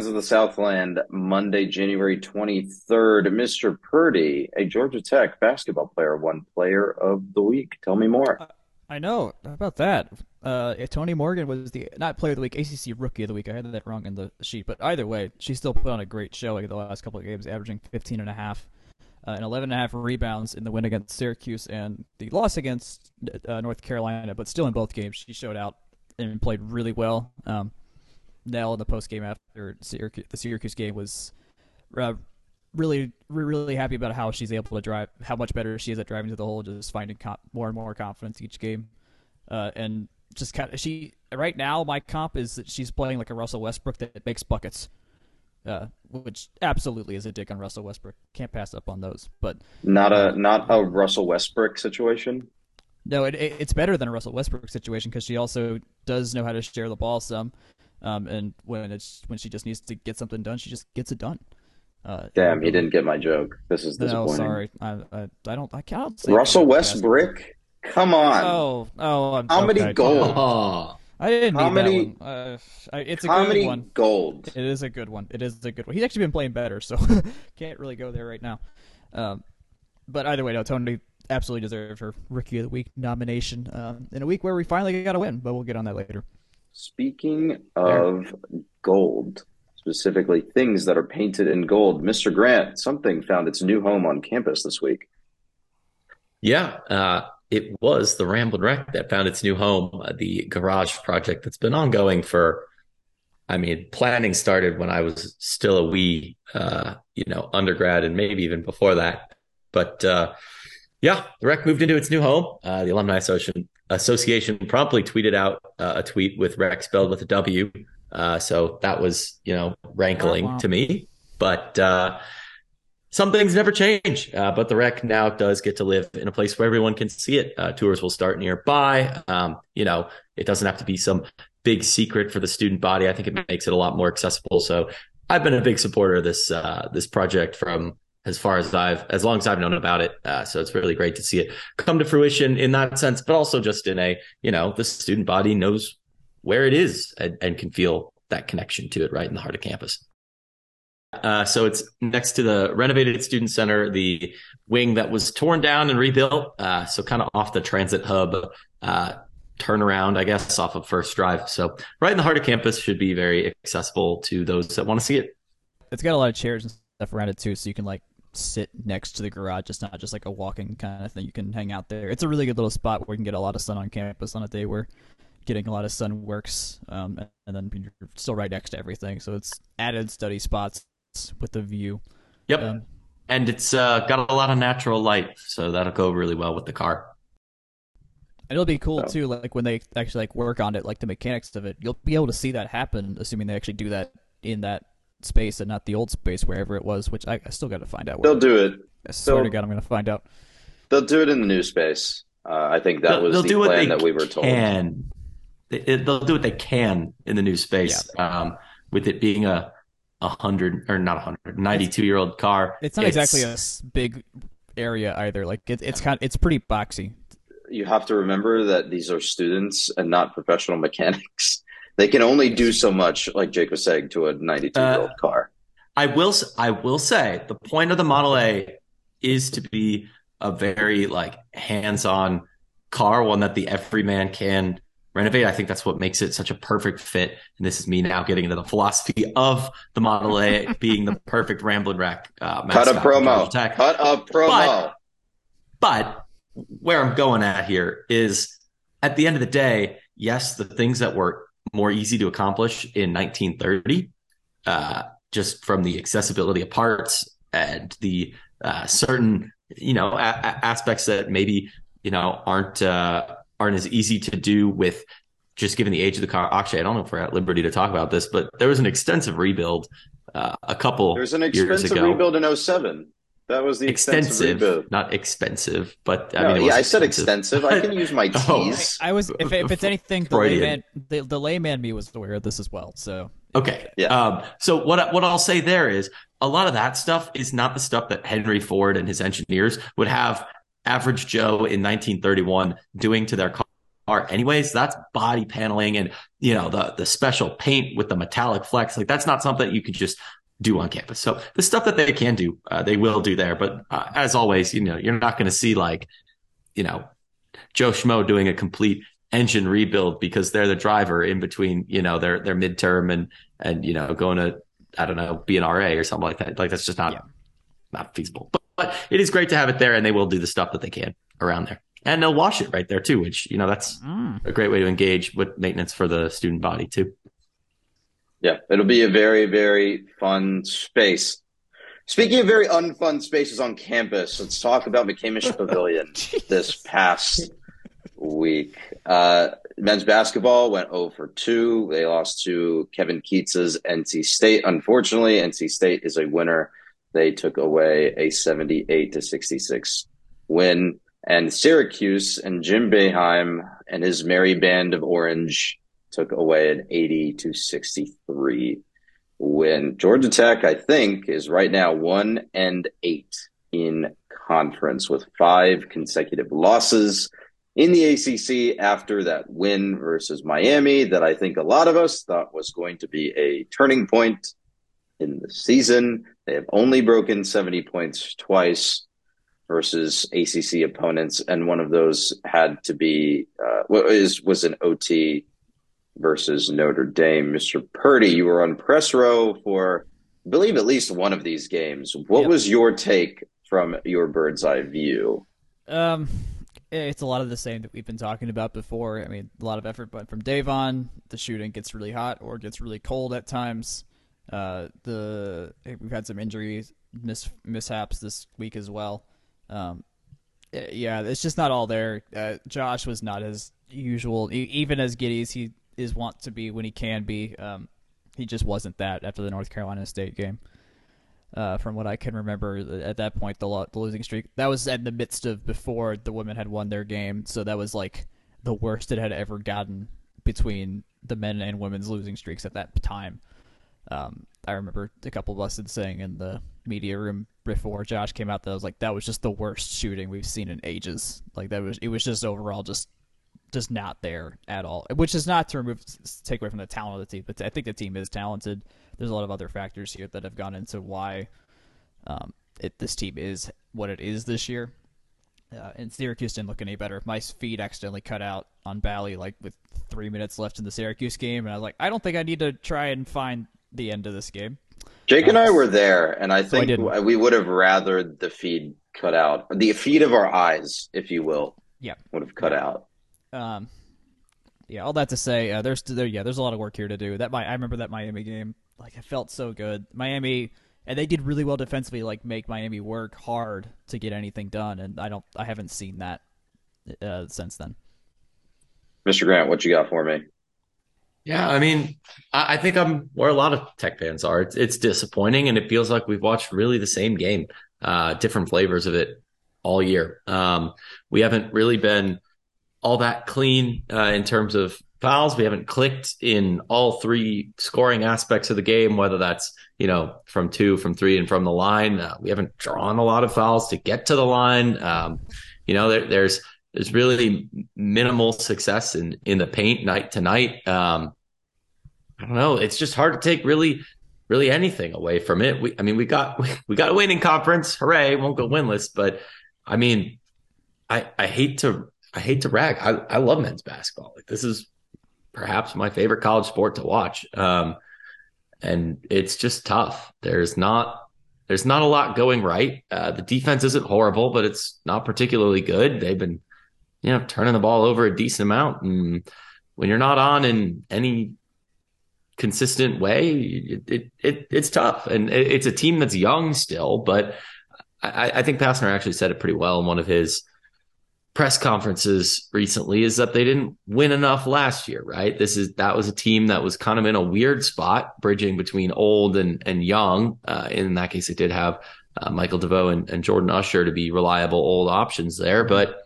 Scions of the Southland, Monday, January 23rd. Mr. Purdy, a Georgia Tech basketball player, won player of the week. Tell me more. I know. How about that? Uh, Tonie Morgan was the, not player of the week, ACC rookie of the week. I had that wrong in the sheet. But either way, she still put on a great showing the last couple of games, averaging 15 and a half uh, and 11 and a half rebounds in the win against Syracuse and the loss against uh, North Carolina. But still in both games, she showed out and played really well. Um, Nell in the post game after Syracuse, the Syracuse game was uh, really really happy about how she's able to drive, how much better she is at driving to the hole, just finding comp- more and more confidence each game, uh, and just kind of she right now my comp is that she's playing like a Russell Westbrook that makes buckets. Uh, which absolutely is a dick on Russell Westbrook. Can't pass up on those. But not a not a Russell Westbrook situation. No, it, it, it's better than a Russell Westbrook situation because she also does know how to share the ball some. Um, and when it's when she just needs to get something done, she just gets it done. Uh, Damn, he didn't get my joke. This is disappointing. No, sorry, I, I, I don't, I can't. Russell Westbrook, come on. Oh, oh, I'm, how okay. many gold? Oh. I didn't need many, that one. Uh, it's a how good many one. Gold. It is a good one. It is a good one. He's actually been playing better, so can't really go there right now. Um, but either way, no, Tonie absolutely deserved her Rookie of the Week nomination um, in a week where we finally got a win. But we'll get on that later. Speaking of gold, specifically things that are painted in gold, Mr. Grant, something found its new home on campus this week. Yeah, uh, it was the Ramblin' Wreck that found its new home, uh, the garage project that's been ongoing for. I mean, planning started when I was still a wee, uh, you know, undergrad, and maybe even before that. But uh, yeah, the Wreck moved into its new home. Uh, the Alumni Association, Association promptly tweeted out uh, a tweet with Wreck spelled with a W. Uh, so that was, you know, rankling wow. to me. But uh, some things never change. Uh, but the Wreck now does get to live in a place where everyone can see it. Uh, tours will start nearby. Um, you know, it doesn't have to be some big secret for the student body. I think it makes it a lot more accessible. So I've been a big supporter of this this project from as far as I've as long as I've known about it. Uh, so it's really great to see it come to fruition in that sense, but also just in a you know the student body knows where it is and, and can feel that connection to it right in the heart of campus. Uh, so it's next to the renovated student center, the wing that was torn down and rebuilt. Uh, so kind of off the transit hub uh, turnaround, I guess, off of First Drive. So right in the heart of campus should be very accessible to those that want to see it. It's got a lot of chairs and stuff around it too, so you can like sit next to the garage. It's not just like a walking kind of thing. You can hang out there. It's a really good little spot where you can get a lot of sun on campus on a day where getting a lot of sun works, um, and then you're still right next to everything. So it's added study spots with the view. Yep. Um, and it's uh, got a lot of natural light, so that'll go really well with the car. And it'll be cool too, like when they actually like work on it, like the mechanics of it. You'll be able to see that happen, assuming they actually do that in that space and not the old space wherever it was, which I, I still got to find out. They'll do it. I swear they'll, to God, I'm going to find out. They'll do it in the new space. Uh, I think that they'll, was they'll the plan that we were told. Can. They, will do what they can in the new space. Yeah. Um, with it being a a hundred or not a hundred, 92 year old car. It's not it's, exactly a big area either. Like it, it's kind, of, it's pretty boxy. You have to remember that these are students and not professional mechanics. They can only do so much, like Jake was saying, to a 92 year old uh, car. I will. I will say the point of the Model A is to be a very like hands-on car, one that the everyman can renovate. I think that's what makes it such a perfect fit. And this is me now getting into the philosophy of the Model A being the perfect Ramblin' Wreck. Uh, Cut a promo. Cut a promo. But, but where I'm going at here is at the end of the day, yes, the things that were more easy to accomplish in 1930, uh, just from the accessibility of parts and the uh, certain you know a- aspects that maybe you know aren't uh, aren't as easy to do with just given the age of the car. Actually, I don't know if we're at liberty to talk about this, but there was an extensive rebuild uh, a couple. There's an expensive rebuild in 07. That was the extensive, not expensive, but I no, mean, yeah, I said extensive. I can use my T's. oh. I was, if, if it's anything, the layman, the, the layman me was aware of this as well. So okay, yeah. Um, so what what I'll say there is a lot of that stuff is not the stuff that Henry Ford and his engineers would have average Joe in 1931 doing to their car. anyways. That's body paneling and, you know, the, the special paint with the metallic flex. Like that's not something you could just do on campus. So the stuff that they can do, uh, they will do there. But uh, as always, you know, you're not going to see like, you know, Joe Schmo doing a complete engine rebuild because they're the driver in between, you know, their their midterm and and you know going to I don't know be an RA or something like that. Like that's just not yeah. not feasible. But, but it is great to have it there, and they will do the stuff that they can around there, and they'll wash it right there too. Which you know that's mm. a great way to engage with maintenance for the student body too. Yeah, it'll be a very very fun space. Speaking of very unfun spaces on campus, let's talk about McCamish Pavilion this past week. Uh, men's basketball went 0 for 2. They lost to Kevin Keatts's NC State. Unfortunately, NC State is a winner. They took away a 78 to 66 win. And Syracuse and Jim Boeheim and his merry band of orange took away an 80 to 63 when Georgia Tech, I think, is right now one and eight in conference with five consecutive losses in the ACC after that win versus Miami that I think a lot of us thought was going to be a turning point in the season. They have only broken 70 points twice versus ACC opponents, and one of those had to be uh, was was an OT versus Notre Dame. Mr. Purdy, you were on press row for, I believe, at least one of these games. What yep. was your take from your bird's eye view? Um, it's a lot of the same that we've been talking about before. I mean, a lot of effort, but from Davon, the shooting gets really hot or gets really cold at times. Uh, the we've had some injuries, mis- mishaps this week as well. Um, yeah, it's just not all there. Uh, Josh was not as usual, even as giddy as he is want to be when he can be. Um, he just wasn't that after the North Carolina State game. Uh, from what I can remember, at that point, the, lo- the losing streak that was in the midst of before the women had won their game, so that was like the worst it had ever gotten between the men and women's losing streaks at that time. Um, I remember a couple of us had saying in the media room before Josh came out that I was like, that was just the worst shooting we've seen in ages. Like that was it was just overall just just not there at all. Which is not to remove take away from the talent of the team, but I think the team is talented. There's a lot of other factors here that have gone into why um, it, this team is what it is this year. Uh, and Syracuse didn't look any better. My feed accidentally cut out on Bally like with three minutes left in the Syracuse game, and I was like, I don't think I need to try and find the end of this game. Jake and I were there, and I think I we would have rather the feed cut out, the feed of our eyes, if you will. Yeah, would have cut out. Um, yeah, all that to say, uh, there's there, yeah, there's a lot of work here to do. That my I remember that Miami game, like it felt so good. Miami, and they did really well defensively, like make Miami work hard to get anything done, and I don't, I haven't seen that uh, since then. Mr. Grant, what you got for me? Yeah, I mean, I, I think I'm where a lot of tech fans are. It's, it's disappointing, and it feels like we've watched really the same game, uh, different flavors of it all year. Um, we haven't really been all that clean uh, in terms of fouls. We haven't clicked in all three scoring aspects of the game, whether that's, you know, from two, from three, and from the line. Uh, we haven't drawn a lot of fouls to get to the line. Um, you know, there, there's, there's really minimal success in, in the paint night to night. Um, I don't know. It's just hard to take really, really anything away from it. We, I mean, we got, we got a winning conference. Hooray. Won't go winless, but I mean, I, I hate to I hate to rag. I, I love men's basketball. Like this is perhaps my favorite college sport to watch. Um, and it's just tough. There's not there's not a lot going right. Uh, the defense isn't horrible, but it's not particularly good. They've been, you know, turning the ball over a decent amount. And when you're not on in any consistent way, it, it, it it's tough. And it, it's a team that's young still, but I, I think Pastner actually said it pretty well in one of his press conferences recently is that they didn't win enough last year, right? This is that was a team that was kind of in a weird spot, bridging between old and and young. Uh, in that case, it did have uh, Michael DeVoe and, and, Jordan Usher to be reliable old options there, but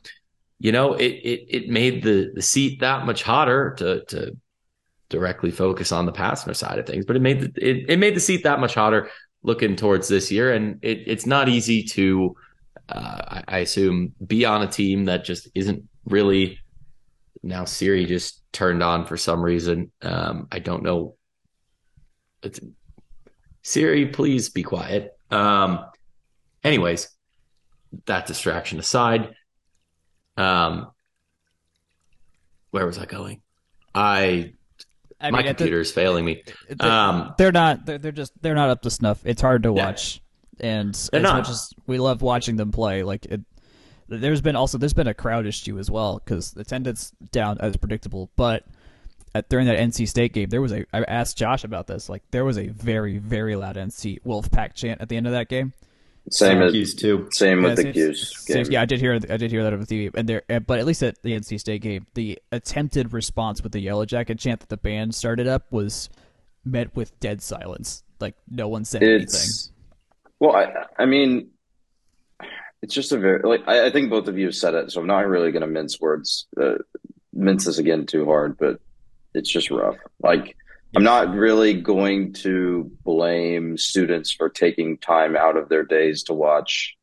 you know, it it it made the the seat that much hotter to to directly focus on the Pastner side of things, but it made the, it it made the seat that much hotter looking towards this year, and it, it's not easy to uh, I, I, assume, be on a team that just isn't really now Siri just turned on for some reason. Um, I don't know. It's, Siri, please be quiet. Um, anyways, that distraction aside, um, where was I going? I, I my computer is failing me. Um, they're not. They're, they're, just. They're not up to snuff. It's hard to watch, yeah, and as not. much as we love watching them play, like it, there's been also there's been a crowd issue as well because attendance down as predictable, but. At, during that NC State game, there was a. I asked Josh about this. Like, there was a very, very loud NC Wolfpack chant at the end of that game. Same with Cuse too. Same with the Cuse game. Yeah, I did hear. I did hear that over the and there, but at least at the NC State game, the attempted response with the Yellow Jacket chant that the band started up was met with dead silence. Like no one said it's, anything. Well, I, I mean, it's just a very like I, I, think both of you said it, so I'm not really going to mince words, uh, mince this again too hard, but it's just rough. Like I'm not really going to blame students for taking time out of their days to watch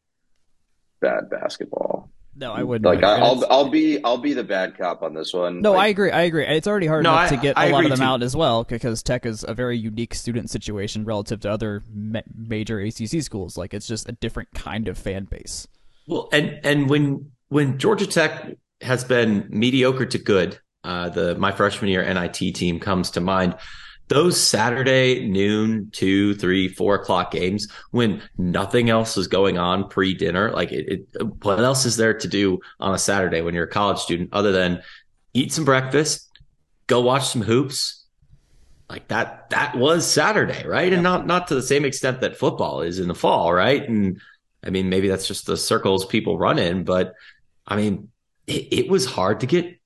bad basketball. No, I wouldn't. Like I, will I'll be I'll be the bad cop on this one. No, like, I agree. I agree. It's already hard no, enough I, to get I a lot of them too. out as well because Tech is a very unique student situation relative to other ma- major ACC schools. Like it's just a different kind of fan base. Well, and and when when Georgia Tech has been mediocre to good, uh, the my freshman year NIT team comes to mind those Saturday noon, two, three, four o'clock games when nothing else is going on pre dinner. Like it, it, what else is there to do on a Saturday when you're a college student other than eat some breakfast, go watch some hoops? Like that, that was Saturday, right? And not, not to the same extent that football is in the fall, right? And I mean, maybe that's just the circles people run in, but I mean, it, it was hard to get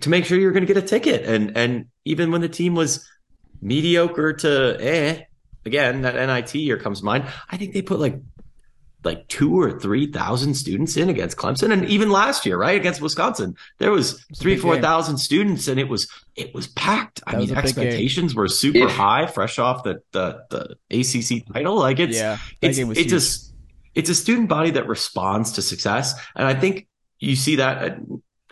to make sure you're going to get a ticket. And, and even when the team was, mediocre to eh. Again, that NIT year comes to mind. I think they put like like two or three thousand students in against Clemson, and even last year, right against Wisconsin, there was three four thousand students, and it was it was packed. That I mean, expectations were super yeah. high, fresh off the, the the ACC title. Like it's yeah, it's it's huge. a it's a student body that responds to success, and I think you see that.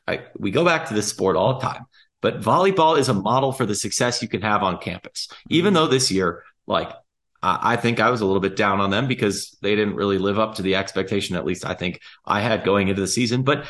I, we go back to this sport all the time. But volleyball is a model for the success you can have on campus. Even though this year, like, I think I was a little bit down on them because they didn't really live up to the expectation, at least I think I had going into the season. But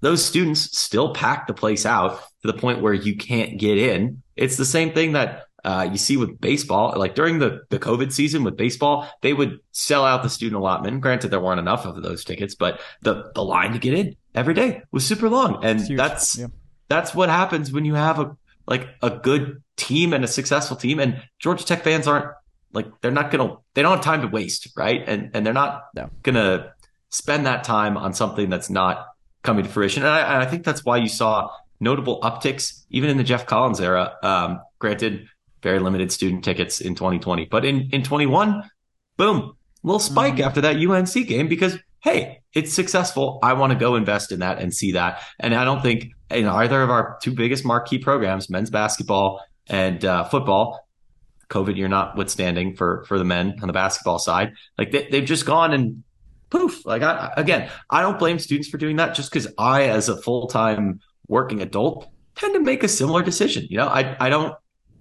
those students still pack the place out to the point where you can't get in. It's the same thing that uh, you see with baseball. Like during the, the COVID season with baseball, they would sell out the student allotment. Granted, there weren't enough of those tickets, but the, the line to get in every day was super long. And that's, yeah that's what happens when you have a like a good team and a successful team. And Georgia Tech fans aren't like they're not gonna they don't have time to waste, right? And and they're not no. gonna spend that time on something that's not coming to fruition. And I, and I think that's why you saw notable upticks even in the Geoff Collins era. Um, granted, very limited student tickets in 2020, but in in 21, boom, little spike mm-hmm. after that UNC game because hey, it's successful. I want to go invest in that and see that. And I don't think in either of our two biggest marquee programs, men's basketball and uh, football, COVID year notwithstanding for for the men on the basketball side, like they, they've just gone and poof. Like I, again, I don't blame students for doing that just because I, as a full time working adult, tend to make a similar decision. You know, I I don't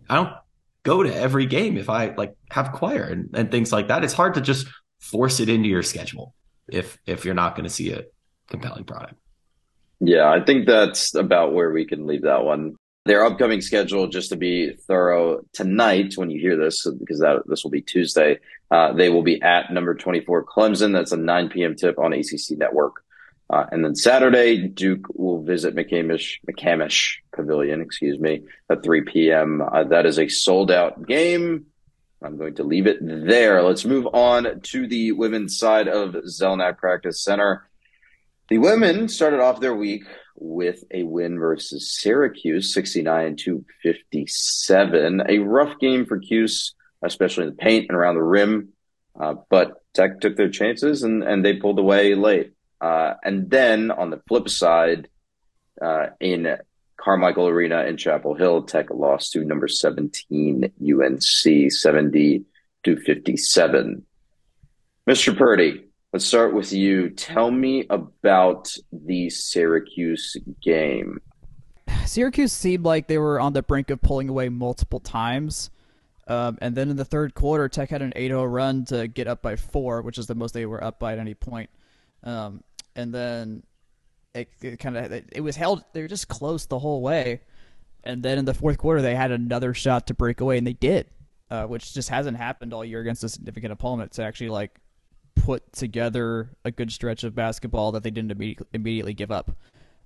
I don't go to every game if I like have choir and, and things like that. It's hard to just force it into your schedule if if you're not going to see a compelling product. Yeah, I think that's about where we can leave that one. Their upcoming schedule, just to be thorough, tonight when you hear this, because that this will be Tuesday, uh, they will be at number 24 Clemson. That's a 9 p.m. tip on ACC Network. Uh, and then Saturday, Duke will visit McCamish, McCamish Pavilion, excuse me, at 3 p.m. Uh, that is a sold out game. I'm going to leave it there. Let's move on to the women's side of Zelnak Practice Center. The women started off their week with a win versus Syracuse, 69 to 57. A rough game for Cuse, especially in the paint and around the rim. Uh, but Tech took their chances and, and they pulled away late. Uh, and then on the flip side, uh, in Carmichael Arena in Chapel Hill. Tech lost to number 17 UNC 70 to 57. Mr. Purdy, let's start with you. Tell me about the Syracuse game. Syracuse seemed like they were on the brink of pulling away multiple times. Um, and then in the third quarter, Tech had an 8-0 run to get up by four, which is the most they were up by at any point. Um, and then it, it kind of it was held. They were just close the whole way. And then in the fourth quarter, they had another shot to break away, and they did, uh, which just hasn't happened all year against a significant opponent to actually like put together a good stretch of basketball that they didn't immediately, immediately give up.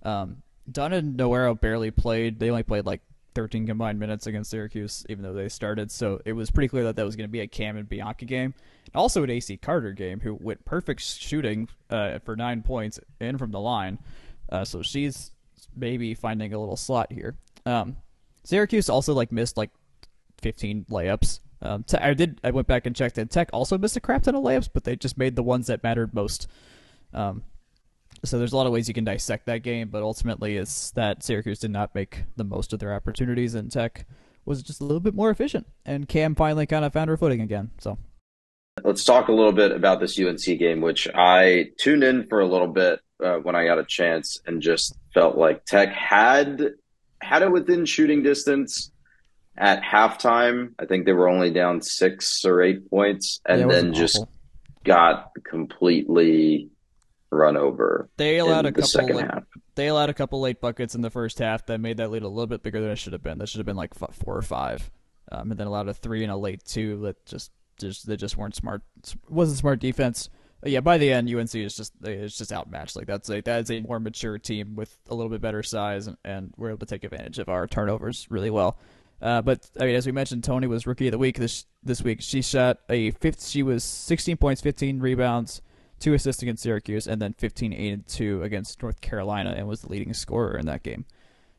Um, and Nowero barely played. They only played like 13 combined minutes against Syracuse, even though they started. So it was pretty clear that that was going to be a Cam and Bianca game. And also an AC Carter game, who went perfect shooting uh, for nine points in from the line. Uh, so she's maybe finding a little slot here. Um, Syracuse also like missed like 15 layups. Um, I did. I went back and checked, and Tech also missed a crap ton of layups, but they just made the ones that mattered most. Um, so there's a lot of ways you can dissect that game, but ultimately it's that Syracuse did not make the most of their opportunities, and Tech was just a little bit more efficient. And Cam finally kind of found her footing again. So let's talk a little bit about this UNC game, which I tuned in for a little bit uh, when I got a chance, and just felt like Tech had had it within shooting distance at halftime. I think they were only down six or eight points, and yeah, then just awful. got completely run over. They allowed a the couple. Late, they allowed a couple late buckets in the first half that made that lead a little bit bigger than it should have been. That should have been like four or five, um, and then allowed a three and a late two that just just they just weren't smart. wasn't smart defense. But yeah, by the end, UNC is just it's just outmatched. Like that's a that's a more mature team with a little bit better size, and, and we're able to take advantage of our turnovers really well. Uh, but I mean, as we mentioned, Tonie was rookie of the week this this week. She shot a fifth. She was 16 points, 15 rebounds, two assists against Syracuse, and then 15, 8, and 2 against North Carolina, and was the leading scorer in that game.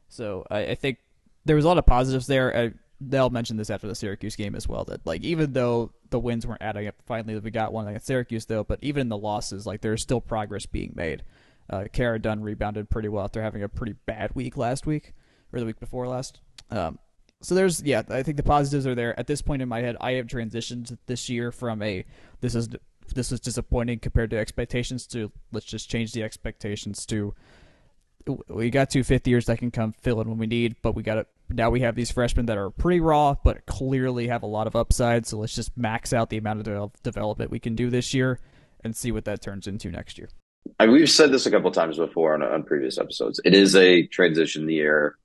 So I, I think there was a lot of positives there. I, they'll mention this after the Syracuse game as well. That like even though the wins weren't adding up, finally we got one against Syracuse though. But even in the losses, like there's still progress being made. Uh, Kara Dunn rebounded pretty well after having a pretty bad week last week or the week before last. Um, so there's yeah, I think the positives are there. At this point in my head, I have transitioned this year from a this is this is disappointing compared to expectations to let's just change the expectations to we got two fifth years that can come fill in when we need, but we got it now we have these freshmen that are pretty raw but clearly have a lot of upside. So let's just max out the amount of development we can do this year and see what that turns into next year. we've said this a couple times before on, on previous episodes. It is a transition year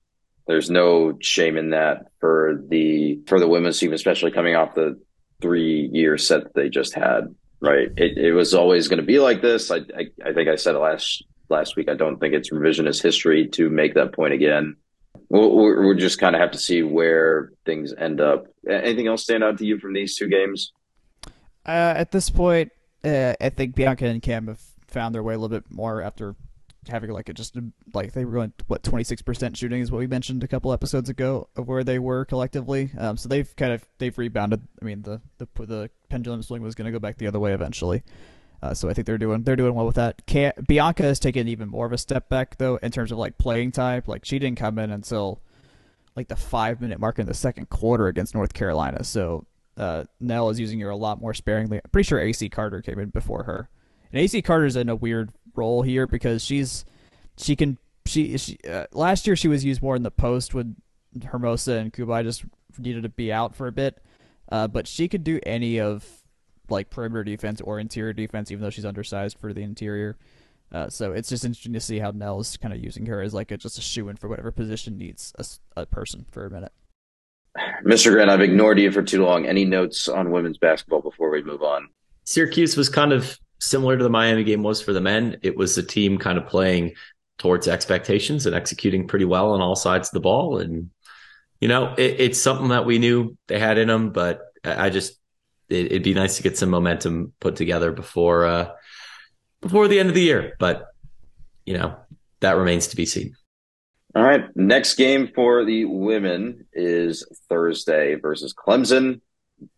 there's no shame in that for the for the women's team, especially coming off the three year set that they just had. Right, it, it was always going to be like this. I, I, I think I said it last last week. I don't think it's revisionist history to make that point again. We'll, we'll just kind of have to see where things end up. Anything else stand out to you from these two games? Uh, at this point, uh, I think Bianca and Cam have found their way a little bit more after having like a just like they were going what 26% shooting is what we mentioned a couple episodes ago of where they were collectively. Um, so they've kind of they've rebounded. I mean the the, the pendulum swing was going to go back the other way eventually. Uh, so i think they're doing they're doing well with that. Can- bianca has taken even more of a step back though in terms of like playing time like she didn't come in until like the five minute mark in the second quarter against north carolina. So uh, Nell is using her a lot more sparingly. I'm pretty sure AC Carter came in before her. And AC Carter's in a weird role here because she's she can she, she uh, last year she was used more in the post when Hermosa and Cubaj just needed to be out for a bit, uh, but she could do any of like perimeter defense or interior defense, even though she's undersized for the interior. Uh, so it's just interesting to see how Nell's kind of using her as like a, just a shoe in for whatever position needs a, a person for a minute. Mr. Grant, I've ignored you for too long. Any notes on women's basketball before we move on? Syracuse was kind of similar to the Miami game was for the men. It was a team kind of playing towards expectations and executing pretty well on all sides of the ball. And, you know, it, it's something that we knew they had in them, but I just, it, would be nice to get some momentum put together before, uh, before the end of the year. But, you know, that remains to be seen. All right. Next game for the women is Thursday versus Clemson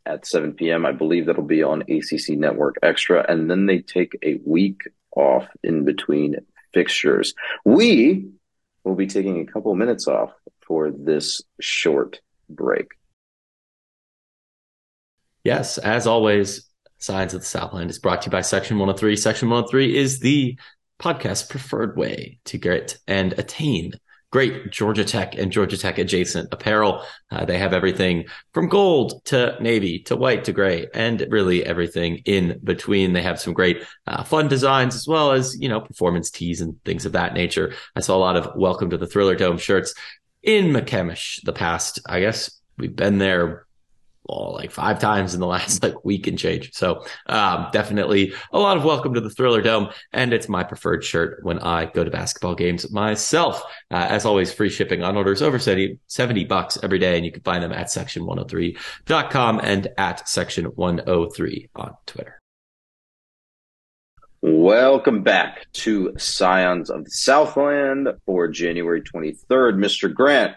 at 7 p.m. I believe that'll be on ACC Network Extra. And then they take a week off in between fixtures. We will be taking a couple minutes off for this short break. Yes, as always, Scions of the Southland is brought to you by Section 103. Section 103 is the podcast preferred way to get and attain great Georgia Tech and Georgia Tech adjacent apparel. Uh, they have everything from gold to navy to white to gray and really everything in between. They have some great uh, fun designs as well as, you know, performance tees and things of that nature. I saw a lot of welcome to the Thriller Dome shirts in McCamish the past, I guess we've been there well, like five times in the last like week and change. So um, definitely a lot of welcome to the Thriller Dome, and it's my preferred shirt when I go to basketball games myself. Uh, as always, free shipping on orders over 70, 70 bucks every day, and you can find them at section103.com and at section 103 on Twitter. Welcome back to Scions of the Southland for January 23rd. Mr. Grant,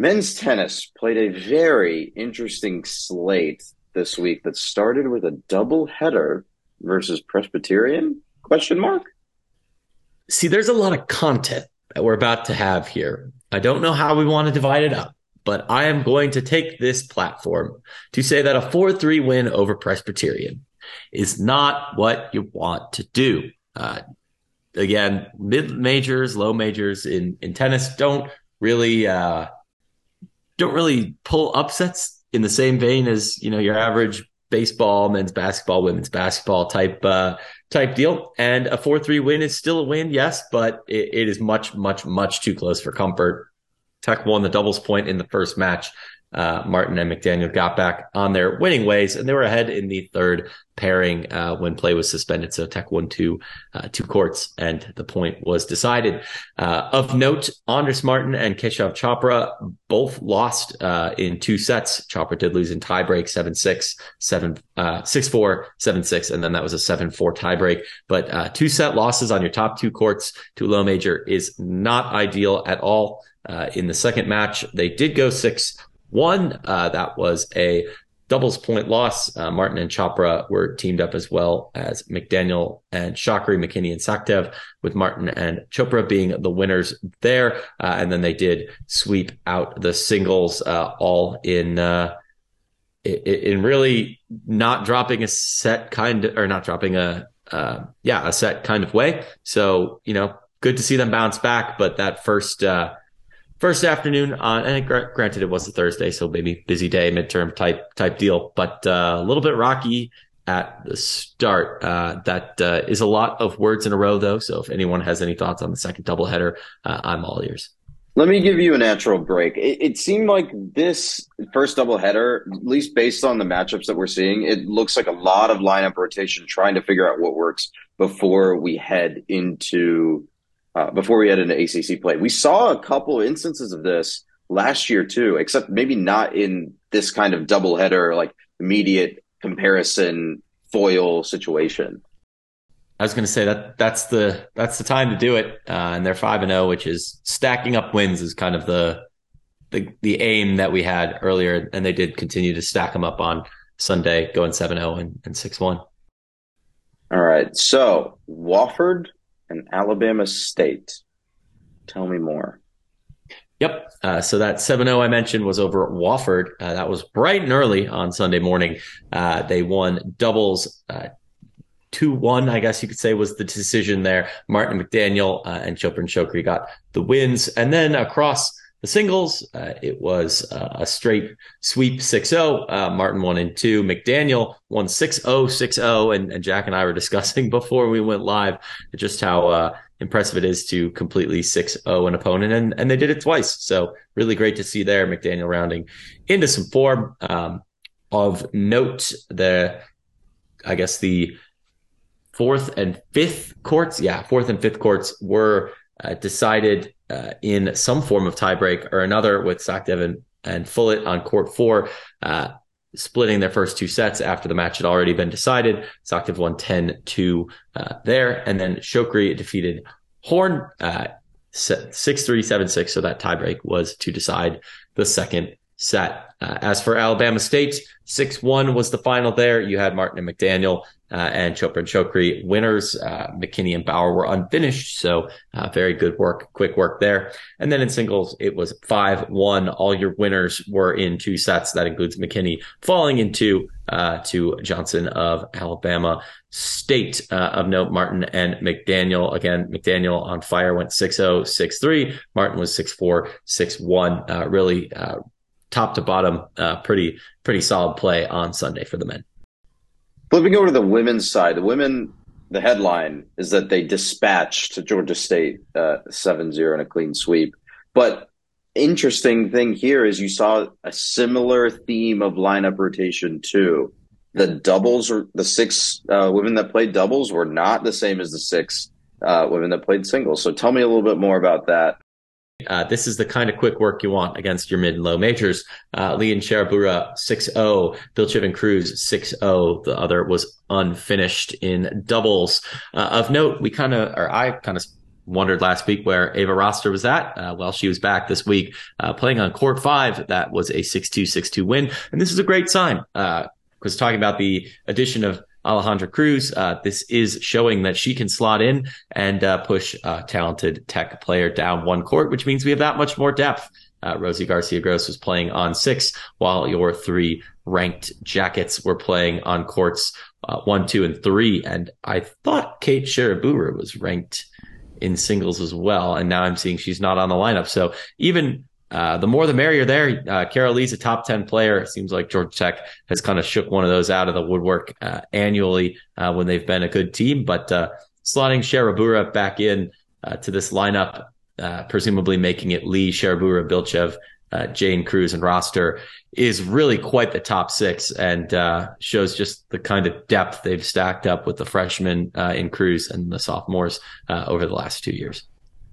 Men's tennis played a very interesting slate this week that started with a double header versus Presbyterian? Question mark. See, there's a lot of content that we're about to have here. I don't know how we want to divide it up, but I am going to take this platform to say that a 4-3 win over Presbyterian is not what you want to do. Uh, again, mid majors, low majors in, in tennis don't really, uh, don't really pull upsets in the same vein as you know your average baseball, men's basketball, women's basketball type uh, type deal. And a four three win is still a win, yes, but it, it is much much much too close for comfort. Tech won the doubles point in the first match uh, Martin and McDaniel got back on their winning ways, and they were ahead in the third pairing uh, when play was suspended. So Tech won two uh, two courts, and the point was decided. Uh, of note, Andres Martin and Keshav Chopra both lost uh, in two sets. Chopra did lose in tiebreak 7 6, 7 uh, 6 4, 7 6, and then that was a 7 4 tiebreak. But two set losses on your top two courts to low major is not ideal at all. in the second match, they did go six one. Uh, that was a doubles point loss. Uh, Martin and Chopra were teamed up as well as McDaniel and Shakri, McKinney and Sakhdev, with Martin and Chopra being the winners there. Uh, and then they did sweep out the singles uh, all in. Uh, in really not dropping a set kind of, or not dropping a, uh, yeah, a set kind of way. So, you know, good to see them bounce back. But that first, uh, first afternoon on, and granted it was a Thursday, so maybe busy day, midterm type type deal, but uh, a little bit rocky at the start. Uh, that uh, is a lot of words in a row, though. So if anyone has any thoughts on the second doubleheader, uh, I'm all ears. Let me give you a natural break. It, it seemed like this first doubleheader, at least based on the matchups that we're seeing, it looks like a lot of lineup rotation, trying to figure out what works before we head into uh, before we head into ACC play. We saw a couple instances of this last year too, except maybe not in this kind of doubleheader, like immediate comparison foil situation. I was going to say that that's the that's the time to do it, uh, and they're five and zero, oh, which is stacking up wins is kind of the the the aim that we had earlier, and they did continue to stack them up on Sunday, going seven zero oh and six one. All right, so Wofford and Alabama State. Tell me more. Yep. Uh, so that 7 0 I mentioned was over at Wofford. Uh, that was bright and early on Sunday morning. Uh, they won doubles. Uh, 2 1, I guess you could say, was the decision there. Martin McDaniel uh, and Chopin Chokri got the wins. And then across the singles, uh, it was uh, a straight sweep 6-0. Uh, Martin won in two. McDaniel won 6-0, 6-0. And, and, Jack and I were discussing before we went live just how uh, impressive it is to completely 6-0 an opponent. And, and they did it twice. So really great to see there. McDaniel rounding into some form. Um, of note, the, I guess the fourth and fifth courts, yeah, fourth and fifth courts were uh, decided uh, in some form of tiebreak or another with Sakhdev and, and Fullett on court four, uh, splitting their first two sets after the match had already been decided. Sakhdev won 10 2 uh, there. And then Shokri defeated Horn uh, 6 3 7 6. So that tiebreak was to decide the second set. Uh, as for Alabama State, 6 1 was the final there. You had Martin and McDaniel uh, and Chopra and Chokri winners. Uh, McKinney and Bauer were unfinished. So uh, very good work, quick work there. And then in singles, it was 5-1. All your winners were in two sets. That includes McKinney falling in two uh, to Johnson of Alabama State. Uh, of note, Martin and McDaniel. Again, McDaniel on fire went 6-0, 6-3. Martin was 6-4, 6-1. Uh, really uh, top to bottom, pretty pretty solid play on Sunday for the men. Flipping over to the women's side, the women, the headline is that they dispatched Georgia State uh, 7-0 in a clean sweep. But interesting thing here is you saw a similar theme of lineup rotation too. The doubles or the six uh, women that played doubles were not the same as the six uh, women that played singles. So tell me a little bit more about that. Uh, this is the kind of quick work you want against your mid and low majors. Uh, Lee and Sharabura 6-0, Bilchev and Cruz 6-0. The other was unfinished in doubles. Uh, of note, we kind of, or I kind of wondered last week where Ava Roster was at. Uh, well, she was back this week uh, playing on court five. That was a 6-2, 6-2 win. And this is a great sign. Uh, was talking about the addition of Alejandra Cruz. Uh, this is showing that she can slot in and uh, push a talented tech player down one court, which means we have that much more depth. Uh, Rosie Garcia Gross was playing on six, while your three ranked jackets were playing on courts uh, one, two, and three. And I thought Kate Sharabura was ranked in singles as well. And now I'm seeing she's not on the lineup. So even uh, the more the merrier there. Uh, Carol Lee's a top 10 player. It seems like Georgia Tech has kind of shook one of those out of the woodwork uh, annually uh, when they've been a good team. But uh, slotting Sharabura back in to this lineup, presumably making it Lee, Sharabura, Bilchev, Jane Cruz, and roster is really quite the top six and shows just the kind of depth they've stacked up with the freshmen in Cruz and the sophomores over the last two years.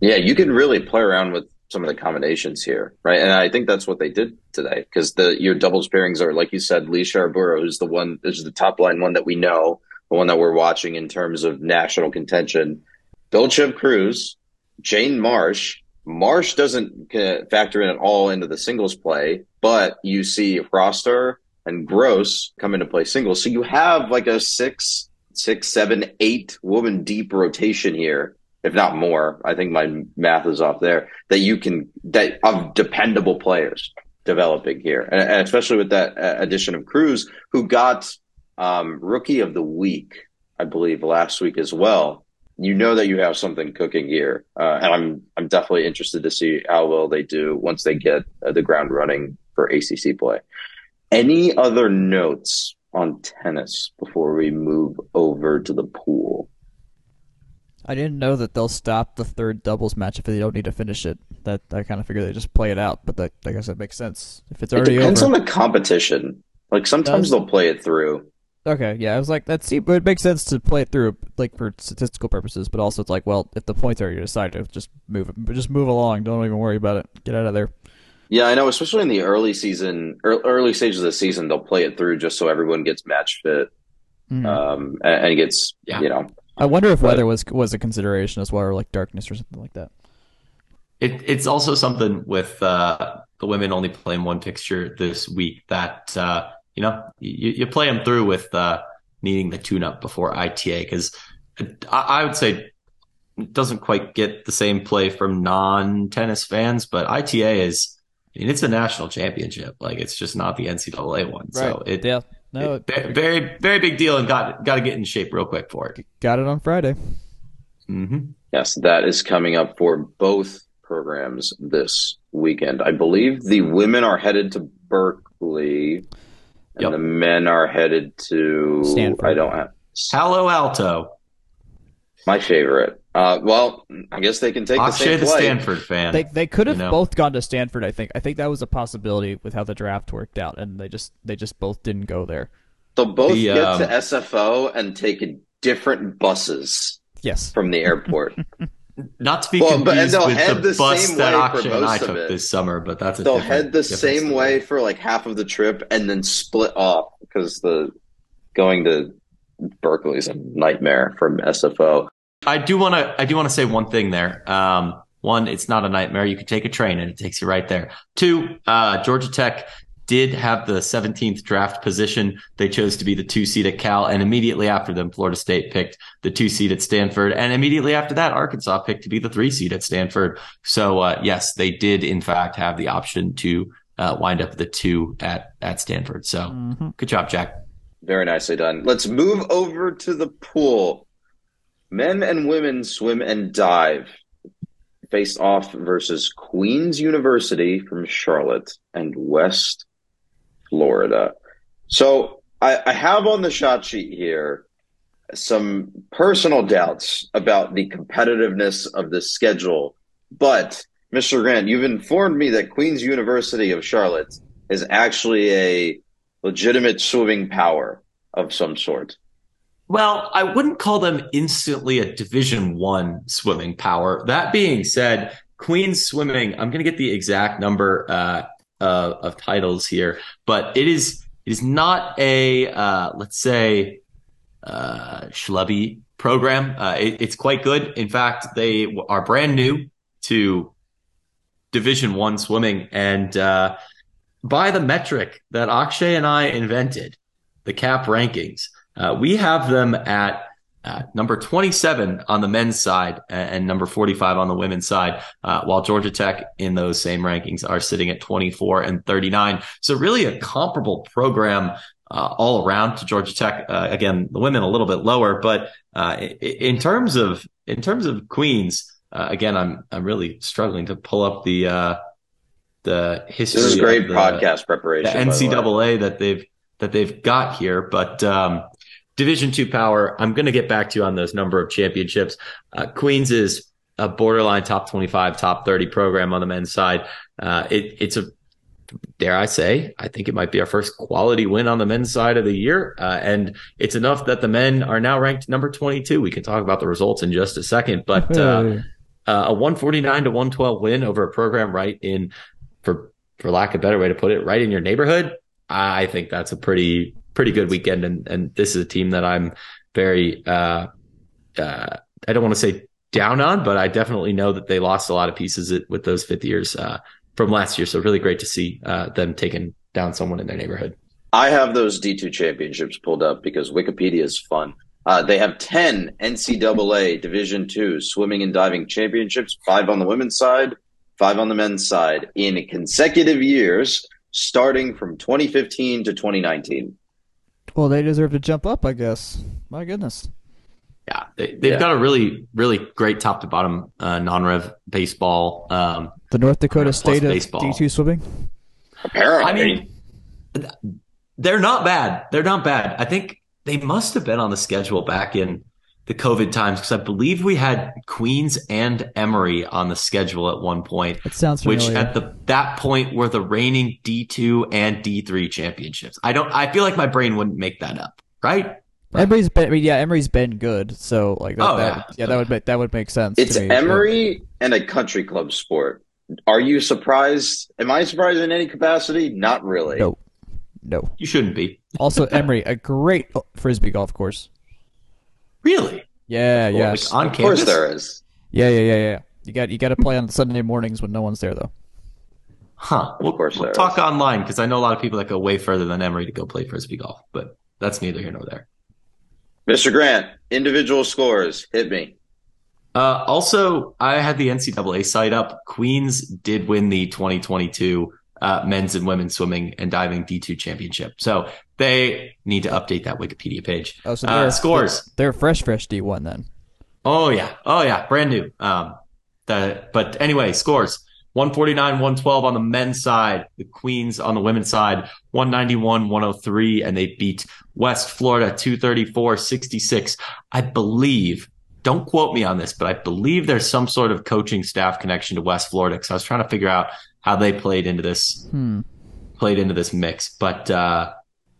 Yeah, you can really play around with some of the combinations here, right? And I think that's what they did today because the your doubles pairings are like you said, Lee Sharabura, who's the one, is the top line one that we know, the one that we're watching in terms of national contention. Bilchev Cruz, Jane Marsh. Marsh doesn't uh, factor in at all into the singles play, but you see Roster and Gross come into play singles. So you have like a six, six, seven, eight woman deep rotation here if not more. I think my math is off there. That you can that of dependable players developing here, and, and especially with that uh, addition of Cruz, who got um, rookie of the week, I believe, last week as well. You know that you have something cooking here, uh, and I'm I'm definitely interested to see how well they do once they get uh, the ground running for ACC play. Any other notes on tennis before we move over to the pool? I didn't know that they'll stop the third doubles match if they don't need to finish it. That I kind of figure they just play it out, but that I guess that makes sense if it's already. It depends over. on the competition. Like sometimes Does... they'll play it through. Okay, yeah, I was like, that's it makes sense to play it through, like for statistical purposes, but also it's like, well, if the points are decided, to just move it, just move along. Don't even worry about it. Get out of there. Yeah, I know. Especially in the early season, early stages of the season, they'll play it through just so everyone gets match fit, mm-hmm. um, and, and gets yeah. you know I wonder if but, weather was was a consideration as well, or like darkness or something like that. It, it's also something with uh, the women only playing one fixture this week that uh, you know you, you, play them through with uh, needing the tune up before ITA because I, I, would say it doesn't quite get the same play from non tennis fans, but ITA is. I mean, it's a national championship. Like it's just not the NCAA one. Right. So it, yeah. No, it, very very big deal, and got got to get in shape real quick for it. Got it on Friday. Mm-hmm. Yes, that is coming up for both programs this weekend. I believe the women are headed to Berkeley, and yep. the men are headed to Stanford. I don't have Palo Alto. My favorite. Uh, well, I guess they can take the same the Stanford fan. They they could have you know? both gone to Stanford. I think. I think that was a possibility with how the draft worked out, and they just they just both didn't go there. They'll both the, get um, to SFO and take different buses. Yes. From the airport. Not to be well, confused but, with the, the bus that Akshay and I took this summer, but that's a they'll head the same story. way for like half of the trip and then split off because the going to Berkeley is a nightmare from SFO. I do want to I do want to say one thing there. Um, one, it's not a nightmare. You can take a train and it takes you right there. Two, uh, Georgia Tech did have the 17th draft position. They chose to be the two seed at Cal, and immediately after them, Florida State picked the two seed at Stanford, and immediately after that, Arkansas picked to be the three seed at Stanford. So uh, yes, they did in fact have the option to uh, wind up the two at at Stanford. So mm-hmm. good job, Jack. Very nicely done. Let's move over to the pool. Men and women swim and dive faced off versus Queens University from Charlotte and West Florida. So I, I have on the shot sheet here some personal doubts about the competitiveness of the schedule, but Mr. Grant, you've informed me that Queens University of Charlotte is actually a legitimate swimming power of some sort. Well, I wouldn't call them instantly a Division One swimming power. That being said, Queens Swimming, I'm going to get the exact number uh, uh, of titles here, but it is it is not a uh, let's say uh, schlubby program. Uh, it, it's quite good. In fact, they are brand new to Division One swimming, and uh, by the metric that Akshay and I invented, the CAP rankings uh, we have them at uh, number 27 on the men's side and number 45 on the women's side, uh, while Georgia Tech in those same rankings are sitting at 24 and 39. So really a comparable program uh, all around to Georgia Tech. Uh, again, the women a little bit lower, but uh, in terms of in terms of Queens, again, I'm I'm really struggling to pull up the the history. This is great the, podcast preparation. The NCAA the that they've that they've got here, but um, Division two power. I'm going to get back to you on those number of championships. Uh, Queens is a borderline top 25, top 30 program on the men's side. Uh, it, it's a, dare I say, I think it might be our first quality win on the men's side of the year. Uh, and it's enough that the men are now ranked number 22. We can talk about the results in just a second, but, uh, uh, a 149 to 112 win over a program right in, for, for lack of a better way to put it, right in your neighborhood. I think that's a pretty, pretty good weekend. And, and this is a team that I'm very, uh, uh, I don't want to say down on, but I definitely know that they lost a lot of pieces with those fifth years, uh, from last year. So really great to see, uh, them taking down someone in their neighborhood. I have those D2 championships pulled up because Wikipedia is fun. Uh, they have 10 NCAA Division two swimming and diving championships, five on the women's side, five on the men's side in consecutive years, starting from 2015 to 2019. Well, they deserve to jump up, I guess. My goodness. Yeah, they, they've yeah. got a really, really great top to bottom uh, non-rev baseball. Um, the North Dakota State of D2 swimming. Apparently, I mean, they're not bad. They're not bad. I think they must have been on the schedule back in the COVID times because I believe we had Queens and Emory on the schedule at one point. It sounds familiar. Which at the that point were the reigning D two and D three championships. I don't. I feel like my brain wouldn't make that up, right? Emory's been, I mean, yeah, Emory's been good, so like, that, oh, that, yeah, yeah, that would make that would make sense. It's Emory and a country club sport. Are you surprised? Am I surprised in any capacity? Not really. No, no, you shouldn't be. also, Emory, a great frisbee golf course. Really? Yeah, yeah. Like on of campus? course there is. Yeah, yeah, yeah, yeah. You got you got to play on Sunday mornings when no one's there though. Huh. Well, of course we'll talk is. online because I know a lot of people that go way further than Emory to go play frisbee golf, but that's neither here nor there. Mr. Grant, individual scores, hit me. Uh, also, I had the NCAA site up. Queens did win the 2022 uh, men's and women's swimming and diving D2 championship. So they need to update that Wikipedia page. Oh, so uh, scores. They're, they're, fresh, fresh D1 then. Oh yeah, oh yeah, brand new. Um, the, but anyway, scores. 149, 112 on the men's side, the Queens on the women's side, 191, 103, and they beat West Florida 234, 66. I believe, don't quote me on this, but I believe there's some sort of coaching staff connection to West Florida because I was trying to figure out how they played into this, hmm. played into this mix. But, uh,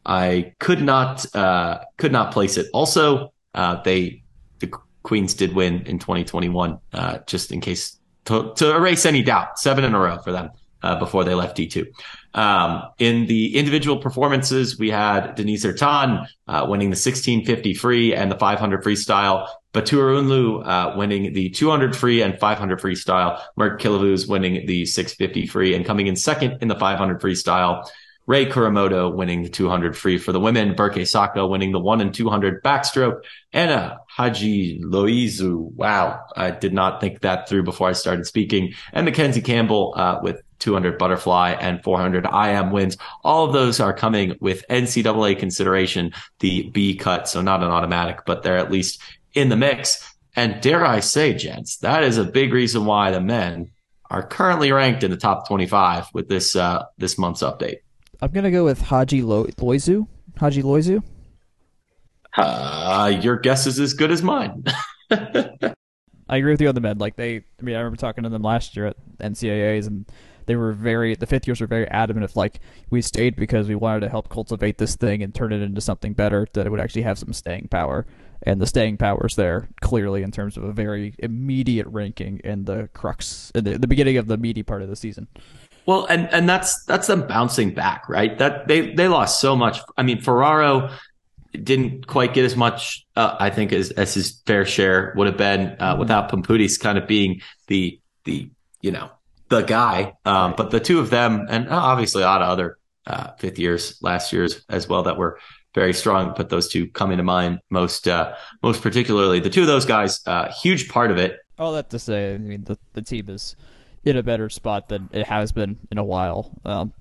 I could not uh, could not place it. Also, uh, they the Queens did win in 2021, uh, just in case to, to, erase any doubt. Seven in a row for them uh, before they left D2. Um, in the individual performances, we had Deniz Ertan uh, winning the 1650 free and the 500 freestyle. Batura Unlu uh, winning the 200 free and 500 freestyle. Mert Kilavuz winning the 650 free and coming in second in the 500 freestyle Ray Kuramoto winning the 200 free for the women, Berke Saka winning the 1 and 200 backstroke, Anna Hadjiloizou. Wow, I did not think that through before I started speaking. And Mackenzie Campbell uh, with 200 butterfly and 400 IM wins. All of those are coming with NCAA consideration, the B cut. So not an automatic, but they're at least in the mix. And dare I say, gents, that is a big reason why the men are currently ranked in the top 25 with this uh, this month's update. I'm gonna go with Haji Lo- Loizu. Hadjiloizou. Uh, your guess is as good as mine. I agree with you on the men. Like they, I mean, I remember talking to them last year at NCAA's, and they were very. The fifth years were very adamant of like we stayed because we wanted to help cultivate this thing and turn it into something better that it would actually have some staying power. And the staying power's there clearly in terms of a very immediate ranking in the crux, in the, the beginning of the meaty part of the season. Well, and and that's that's them bouncing back, right? That they they lost so much. I mean, Ferraro didn't quite get as much, uh, I think, as, as his fair share would have been uh, mm-hmm. without Pamputis kind of being the the you know the guy. Um, but the two of them, and obviously a lot of other uh, fifth years, last years as well, that were very strong. But those two coming to mind most uh, most particularly. The two of those guys, uh, huge part of it. All that to say, I mean, the the team is in a better spot than it has been in a while. Um,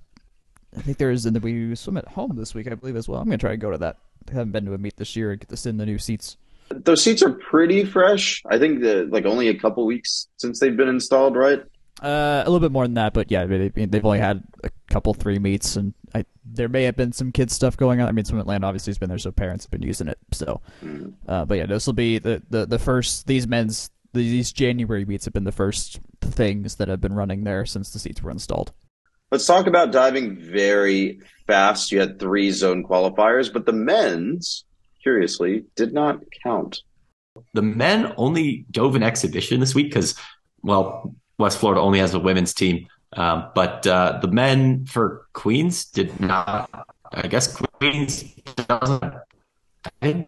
I think there is, and we swim at home this week, I believe, as well. I'm gonna try to go to that. I haven't been to a meet this year and get to sit in the new seats. Those seats are pretty fresh. I think that like only a couple weeks since they've been installed, right? Uh, a little bit more than that, but yeah, they, they've only had a couple three meets, and I, there may have been some kids stuff going on. I mean, Swim Atlanta obviously has been there, so parents have been using it. So, mm. uh, but yeah, this will be the, the the first these men's these January meets have been the first things that have been running there since the seats were installed. Let's talk about diving very fast. You had three zone qualifiers, but the men's, curiously, did not count. The men only dove an exhibition this week because, well, West Florida only has a women's team. Um, but uh, the men for Queens did not. I guess Queens doesn't.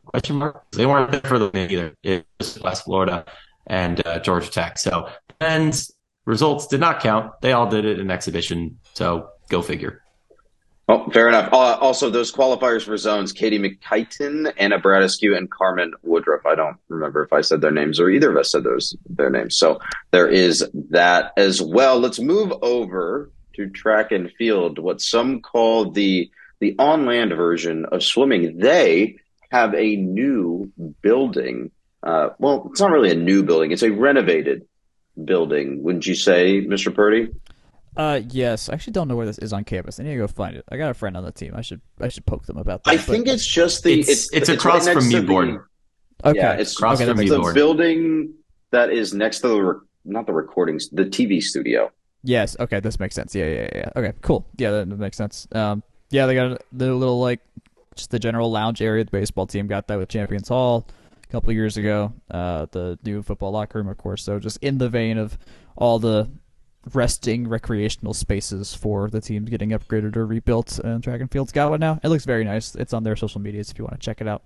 Question mark. They weren't there for the men either. It was West Florida and uh, Georgia Tech. So men's results did not count. They all did it in exhibition. So go figure. Oh, fair enough. Uh, also, those qualifiers for zones: Katie McKighton, Anna Bradescu, and Carmen Woodruff. I don't remember if I said their names or either of us said those their names. So there is that as well. Let's move over to track and field. What some call the the on land version of swimming. They have a new building. Uh, well, it's not really a new building; it's a renovated building. Wouldn't you say, Mr. Purdy? Uh, yes. I actually don't know where this is on campus. I need to go find it. I got a friend on the team. I should I should poke them about that. I think it's just the it's it's, it's across right from Mewborn. Okay, yeah, it's across okay, from the building that is next to the not the recordings, the TV studio. Yes. Okay, this makes sense. Yeah, yeah, yeah. Okay, cool. Yeah, that, that makes sense. Um, yeah, they got the little like just the general lounge area. The baseball team got that with Champions Hall a couple years ago. Uh, the new football locker room, of course. So just in the vein of all the resting recreational spaces for the teams getting upgraded or rebuilt. And track and field's got one now. It looks very nice. It's on their social medias if you want to check it out.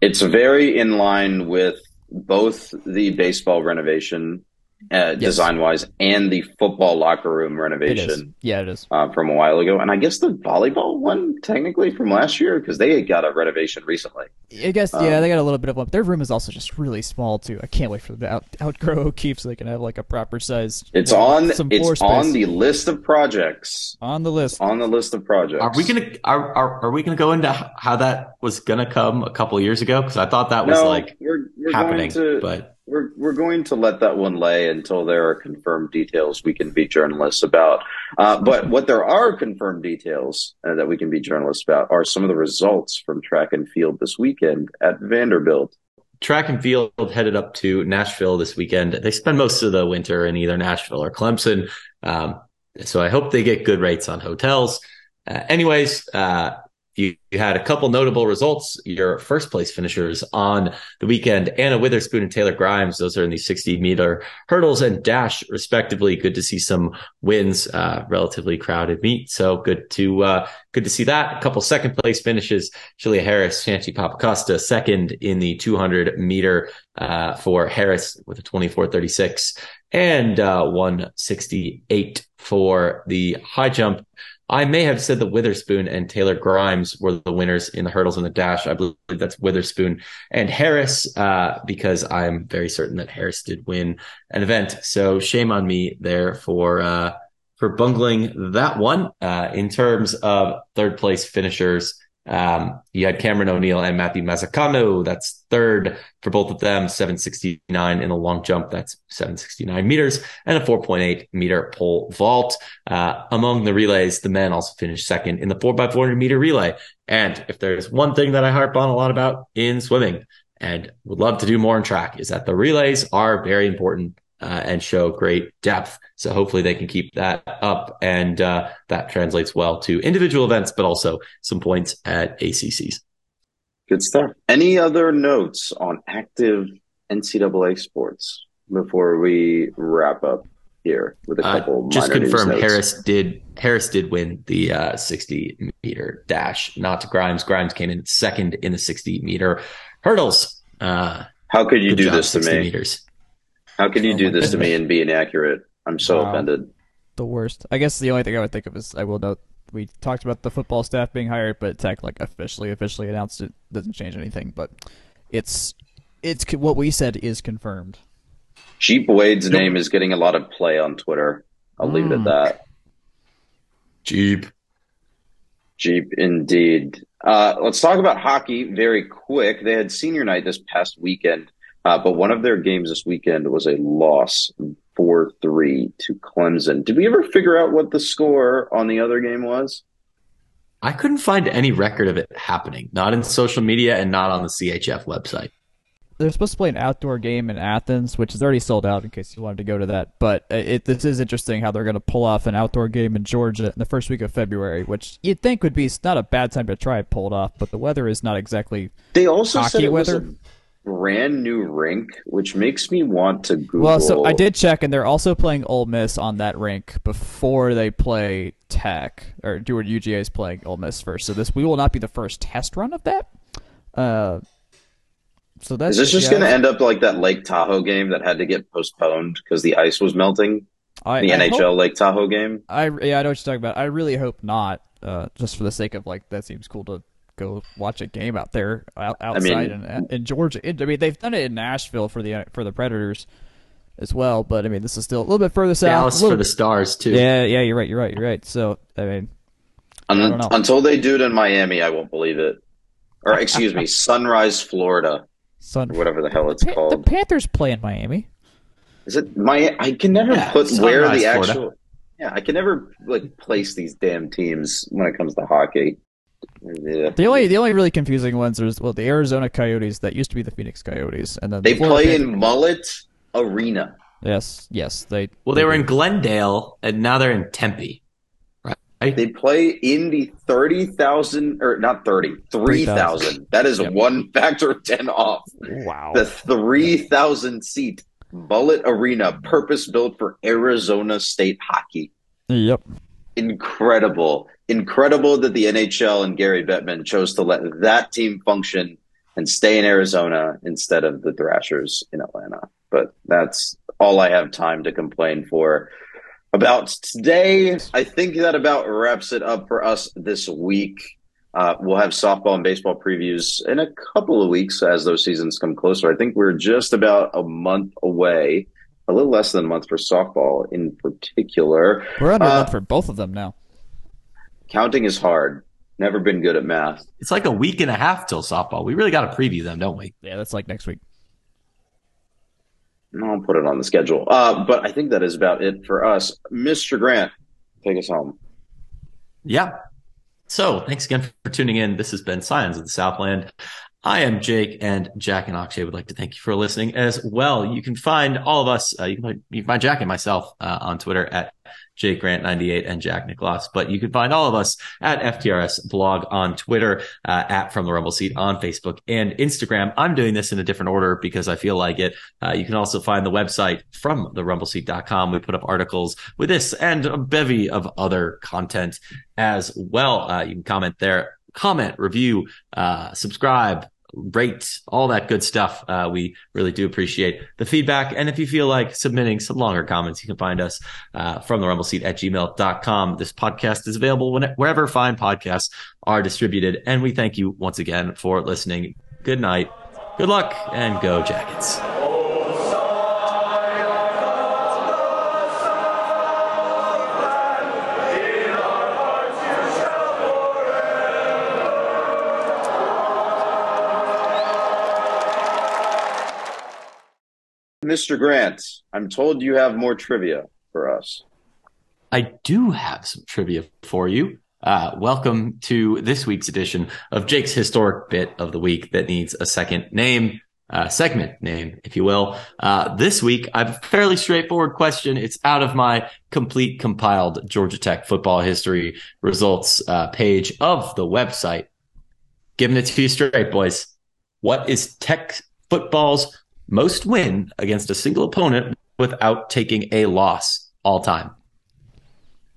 It's very in line with both the baseball renovation uh, yes. design wise and the football locker room renovation. It yeah, it is uh, from a while ago, and I guess the volleyball one technically from last year because they got a renovation recently. I guess um, yeah, they got a little bit of one. Their room is also just really small too. I can't wait for them to out, outgrow O'Keefe so they can have like a proper size. It's on. It's on the list of projects. On the list. On the list of projects. Are we gonna are are, are we gonna go into how that was gonna come a couple years ago? Because I thought that was no, like we're, we're happening, to, but we're we're going to let that one lay until there are confirmed details we can be journalists about. Uh, but what there are confirmed details uh, that we can be journalists about are some of the results from track and field this weekend at Vanderbilt. Track and field headed up to Nashville this weekend. They spend most of the winter in either Nashville or Clemson. Um, so I hope they get good rates on hotels. Uh, anyways, uh, you, you, had a couple notable results. Your first place finishers on the weekend, Anna Witherspoon and Taylor Grimes. Those are in the 60 meter hurdles and dash, respectively. Good to see some wins, uh, relatively crowded meet. So good to, uh, good to see that. A couple second place finishes. Julia Harris, Shanti Papacosta, second in the 200 meter uh, for Harris with a 2436 and uh, 168 for the high jump. I may have said that Witherspoon and Taylor Grimes were the winners in the hurdles and the dash. I believe that's Witherspoon and Harris, uh, because I'm very certain that Harris did win an event. So shame on me there for uh, for bungling that one. Uh, in terms of third place finishers, um, you had Cameron O'Neill and Matthew Mazzacano. That's third for both of them, 769 in the long jump. That's 769 meters and a 4.8 meter pole vault. Uh, among the relays, the men also finished second in the 4x400 meter relay. And if there's one thing that I harp on a lot about in swimming and would love to do more in track is that the relays are very important uh, and show great depth. So hopefully they can keep that up, and uh, that translates well to individual events, but also some points at ACCs. Good stuff. Any other notes on active NCAA sports before we wrap up here with a uh, couple? Uh, just confirmed. Harris did Harris did win the uh, 60 meter dash, not to Grimes. Grimes came in second in the 60 meter hurdles. Uh, How could you do job, this to me? Meters. How can you oh do this to me and be inaccurate? I'm so wow. offended. The worst. I guess the only thing I would think of is I will note we talked about the football staff being hired, but Tech like officially officially announced it doesn't change anything. But it's it's what we said is confirmed. Jeep Wade's yep. name is getting a lot of play on Twitter. I'll mm. leave it at hmm. that. Jeep. Jeep, indeed. Uh, let's talk about hockey very quick. They had senior night this past weekend. Uh, but one of their games this weekend was a loss 4 3 to Clemson. Did we ever figure out what the score on the other game was? I couldn't find any record of it happening, not in social media and not on the CHF website. They're supposed to play an outdoor game in Athens, which is already sold out in case you wanted to go to that. But uh, it, this is interesting how they're going to pull off an outdoor game in Georgia in the first week of February, which you'd think would be not a bad time to try and pull it off. But the weather is not exactly they also hockey weather. Was a- brand new rink, which makes me want to Google. Well, so I did check, and they're also playing Ole Miss on that rink before they play Tech, or do what UGA is playing Ole Miss first. So this we will not be the first test run of that. Uh, so that's is this just yeah, going to end up like that Lake Tahoe game that had to get postponed because the ice was melting? I, the I NHL hope, Lake Tahoe game. I yeah, I know what you're talking about. I really hope not. Uh, just for the sake of like that seems cool to go watch a game out there outside I mean, in, uh, in Georgia. I mean, they've done it in Nashville for the uh, for the Predators as well, but I mean, this is still a little bit further south. Dallas for the Stars too. Yeah, yeah, you're right, you're right, you're right. So I mean, Un- I until they do it in Miami, I won't believe it. Or excuse me, Sunrise, Florida, Sun, whatever the hell it's the, called. The Panthers play in Miami. Is it my? I can never yeah, put Sunrise, where the actual. Florida. Yeah, I can never like place these damn teams when it comes to hockey. Yeah. The only the only really confusing ones are well the Arizona Coyotes that used to be the Phoenix Coyotes and then they the play in Mullet Arena. Yes, yes, they. Well, they, they were in Glendale and now they're in Tempe. Right. They play in the thirty thousand or not thirty three thousand. That is yep. one factor of ten off. Wow. The three thousand seat Mullet Arena, purpose built for Arizona State hockey. Yep. Incredible incredible that the NHL and Gary Bettman chose to let that team function and stay in Arizona instead of the Thrashers in Atlanta. But that's all I have time to complain for about today. I think that about wraps it up for us this week. Uh, we'll have softball and baseball previews in a couple of weeks as those seasons come closer. I think we're just about a month away, a little less than a month for softball in particular. We're under uh, a month for both of them now. Counting is hard. Never been good at math. It's like a week and a half till softball. We really got to preview them, don't we? Yeah, that's like next week. I'll put it on the schedule. Uh, but I think that is about it for us. Mr. Grant, take us home. Yeah. So thanks again for tuning in. This has been Scions of the Southland. I am Jake and Jack and Akshay would like to thank you for listening as well. You can find all of us, uh, you, can find, you, can find, Jack and myself uh, on Twitter at Jake Grant 98 and Jack Nicklaus. But you can find all of us at FTRS blog on Twitter, uh, at From the Rumble Seat on Facebook and Instagram. I'm doing this in a different order because I feel like it. Uh, you can also find the website from the rumbleseat.com. We put up articles with this and a bevy of other content as well. Uh, you can comment there comment, review, uh, subscribe, rate, all that good stuff. Uh, we really do appreciate the feedback. And if you feel like submitting some longer comments, you can find us uh, from the rumble seat at gmail.com. This podcast is available wherever fine podcasts are distributed. And we thank you once again for listening. Good night, good luck, and go Jackets. Mr. Grant, I'm told you have more trivia for us. I do have some trivia for you. Uh, welcome to this week's edition of Jake's historic bit of the week that needs a second name, uh, segment name, if you will. Uh, this week, I have a fairly straightforward question. It's out of my complete compiled Georgia Tech football history results uh, page of the website. Giving it to you straight, boys. What is Tech football's most win against a single opponent without taking a loss all time.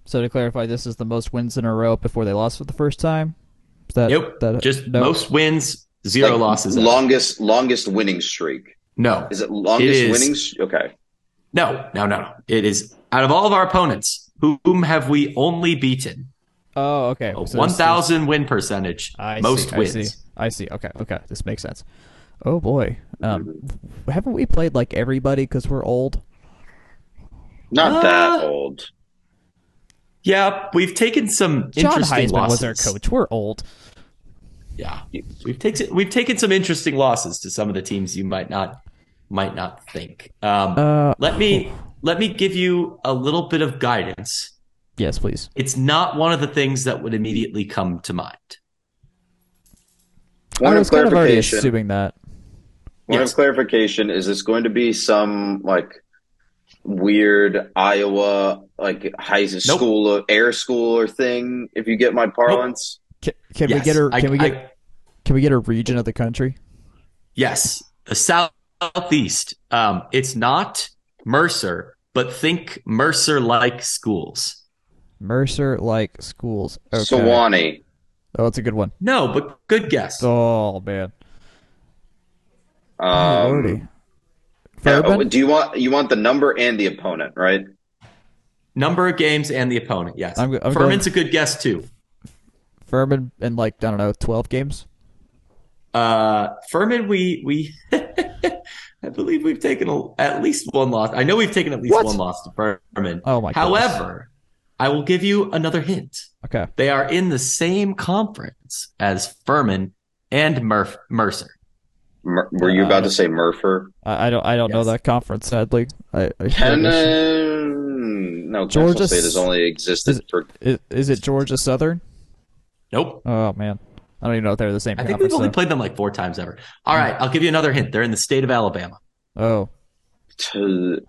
So to clarify, this is the most wins in a row before they lost for the first time. Is that yep? That, just no? most wins, zero like losses. Longest ever. longest winning streak. No, is it longest it is, winning? Okay. No, no, no, no. It is out of all of our opponents. Whom have we only beaten? Oh, okay. So One thousand win percentage. I most see, wins. I see. I see. Okay, okay. This makes sense. Oh boy, um, haven't we played like everybody because we're old? Not uh, that old. Yeah, we've taken some John interesting Heisman losses. was our coach. We're old. Yeah, we've taken we've taken some interesting losses to some of the teams you might not might not think. Um, uh, let me let me give you a little bit of guidance. Yes, please. It's not one of the things that would immediately come to mind. One I was kind of already assuming that. One yes. of clarification: Is this going to be some like weird Iowa like high school nope. air schooler thing? If you get my parlance, nope. can, can yes. we get her? Can I, we get? I, can we get a region of the country? Yes, the southeast. Um, it's not Mercer, but think Mercer-like schools. Mercer-like schools. Okay. Sewanee. Oh, that's a good one. No, but good guess. Oh man. Um, yeah, oh, do you want you want the number and the opponent, right? Number of games and the opponent. Yes. I'm, I'm Furman's going, a good guess too. Furman in like I don't know, twelve games. Uh, Furman, we we I believe we've taken a, at least one loss. I know we've taken at least what? one loss to Furman. Oh my! However, goodness. I will give you another hint. Okay. They are in the same conference as Furman and Murf- Mercer. Mer- were you about to uh, say Mercer? I, I don't. I don't yes. know that conference. Sadly, I, I Ken, no, Georgia State has only existed is, for. Is, is, it Georgia Southern? Nope. Oh man, I don't even know if they're the same. I think we've only played them like four times ever. All right, I'll give you another hint. They're in the state of Alabama. Oh. To,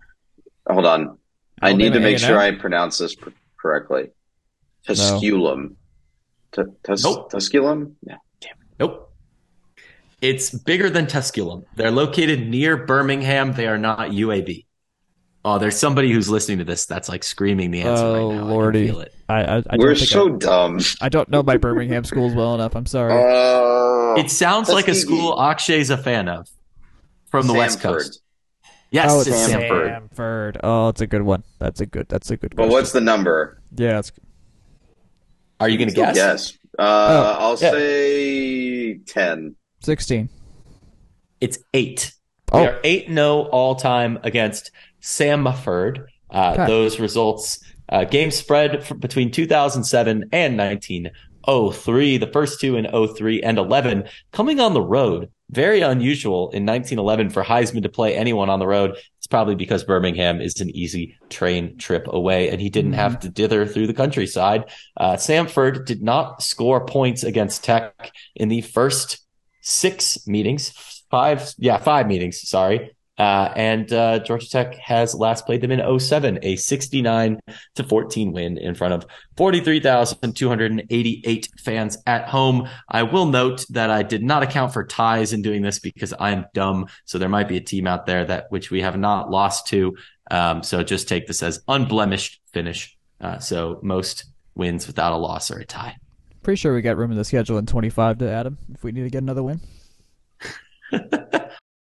hold on, Alabama I need to make A&M? sure I pronounce this correctly. Tusculum. No. T- tus- nope. Tusculum? Yeah. Damn. Nope. It's bigger than Tusculum. They're located near Birmingham. They are not UAB. Oh, there's somebody who's listening to this that's like screaming the answer oh, right now. Lordy. I feel it. I, I, I We're so dumb. I don't know my Birmingham schools well enough. I'm sorry. Uh, it sounds like a school Akshay's a fan of from the Samford. West Coast. Yes, oh, it's, it's Samford. Samford. Oh, it's a good one. That's a good. That's a good. But what's the number? Yeah, it's. Are you going to guess? Yes. Uh, oh, I'll yeah. say ten. 16. It's eight. Oh. We are 8 0 all time against Samford. Uh, okay. Those results, uh, game spread between 2007 and 1903. The first two in 03 and 11 coming on the road. Very unusual in 1911 for Heisman to play anyone on the road. It's probably because Birmingham is an easy train trip away and he didn't mm-hmm. have to dither through the countryside. Uh, Samford did not score points against Tech in the first six meetings, five, yeah, five meetings, sorry. Uh, and uh, Georgia Tech has last played them in 07, a 69 to 14 win in front of 43,288 fans at home. I will note that I did not account for ties in doing this because I am dumb. So there might be a team out there that which we have not lost to. Um, so just take this as unblemished finish. Uh, so most wins without a loss or a tie. Pretty sure we got room in the schedule in 25 to add Adam if we need to get another win.